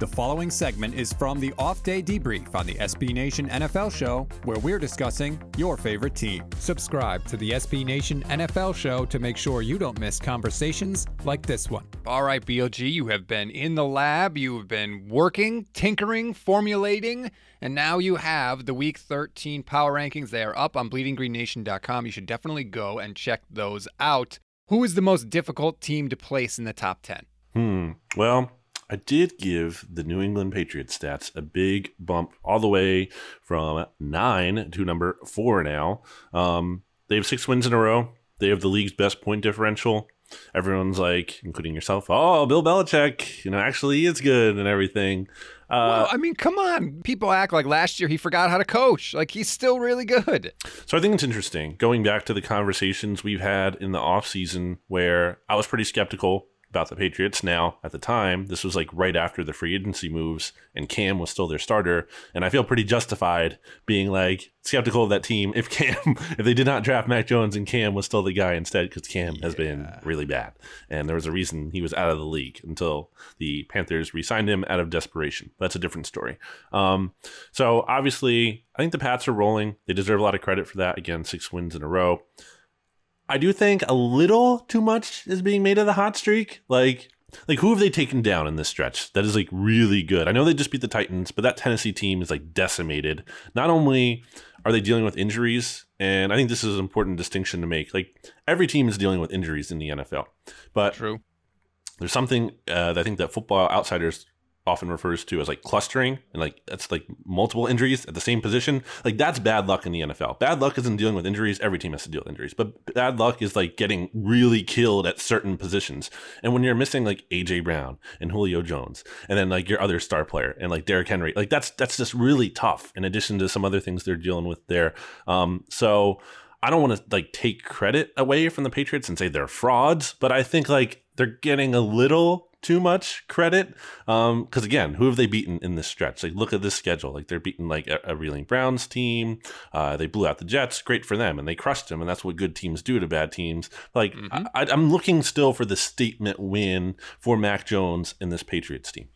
The following segment is from the off day debrief on the SB Nation NFL show, where we're discussing your favorite team. Subscribe to the SB Nation NFL show to make sure you don't miss conversations like this one. All right, BLG, you have been in the lab, you have been working, tinkering, formulating, and now you have the week 13 power rankings. They are up on bleedinggreennation.com. You should definitely go and check those out. Who is the most difficult team to place in the top 10? Hmm. Well, I did give the New England Patriots stats a big bump all the way from nine to number four now. Um, they have six wins in a row. They have the league's best point differential. Everyone's like, including yourself, oh, Bill Belichick, you know, actually is good and everything. Uh, well, I mean, come on. People act like last year he forgot how to coach. Like he's still really good. So I think it's interesting going back to the conversations we've had in the offseason where I was pretty skeptical about the Patriots. Now, at the time, this was like right after the free agency moves, and Cam was still their starter. And I feel pretty justified being like skeptical of that team if Cam, if they did not draft Mac Jones and Cam was still the guy instead, because Cam yeah. has been really bad. And there was a reason he was out of the league until the Panthers re signed him out of desperation. That's a different story. Um, so obviously, I think the Pats are rolling. They deserve a lot of credit for that. Again, six wins in a row. I do think a little too much is being made of the hot streak. Like, like who have they taken down in this stretch that is like really good? I know they just beat the Titans, but that Tennessee team is like decimated. Not only are they dealing with injuries, and I think this is an important distinction to make. Like every team is dealing with injuries in the NFL, but true. There's something uh, that I think that football outsiders often refers to as like clustering and like that's like multiple injuries at the same position like that's bad luck in the nfl bad luck isn't dealing with injuries. Every team has to deal with injuries. But bad luck is like getting really killed at certain positions. And when you're missing like aj brown and julio jones and then like your other star player and like Derrick henry like that's that's just really tough in addition to some other things they're dealing with there. Um so I don't want to like take credit away from the Patriots and say they're frauds, but I think like they're getting a little too much credit. Um, because again, who have they beaten in this stretch? Like, look at this schedule. Like, they're beating like a, a Reeling Browns team. Uh, they blew out the Jets. Great for them, and they crushed them. And that's what good teams do to bad teams. Like, mm-hmm. I, I'm looking still for the statement win for Mac Jones in this Patriots team.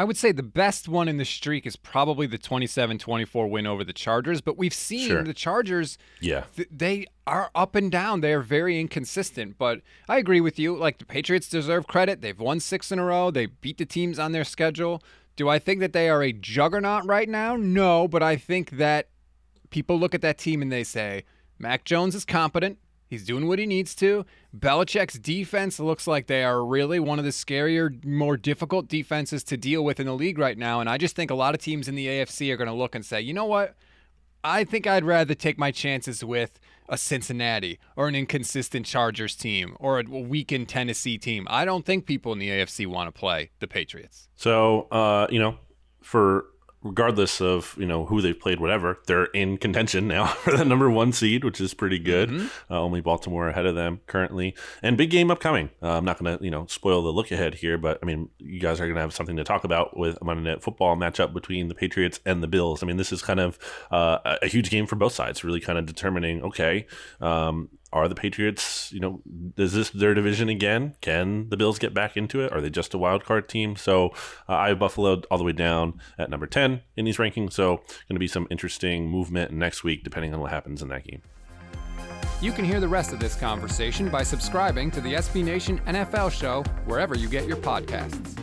I would say the best one in the streak is probably the 27-24 win over the Chargers, but we've seen sure. the Chargers yeah. Th- they are up and down. They are very inconsistent, but I agree with you. Like the Patriots deserve credit. They've won 6 in a row. They beat the teams on their schedule. Do I think that they are a juggernaut right now? No, but I think that people look at that team and they say, Mac Jones is competent. He's doing what he needs to. Belichick's defense looks like they are really one of the scarier, more difficult defenses to deal with in the league right now. And I just think a lot of teams in the AFC are going to look and say, you know what? I think I'd rather take my chances with a Cincinnati or an inconsistent Chargers team or a weakened Tennessee team. I don't think people in the AFC want to play the Patriots. So, uh, you know, for regardless of you know who they've played, whatever, they're in contention now for the number one seed, which is pretty good. Mm-hmm. Uh, only Baltimore ahead of them currently, and big game upcoming. Uh, I'm not going to you know spoil the look ahead here, but I mean you guys are going to have something to talk about with a Monday Night Football matchup between the Patriots and the Bills. I mean this is kind of uh, a huge game for both sides, really kind of determining okay. Um, are the Patriots, you know, is this their division again? Can the Bills get back into it? Are they just a wild card team? So uh, I have Buffalo all the way down at number 10 in these rankings. So going to be some interesting movement next week, depending on what happens in that game. You can hear the rest of this conversation by subscribing to the SB Nation NFL show wherever you get your podcasts.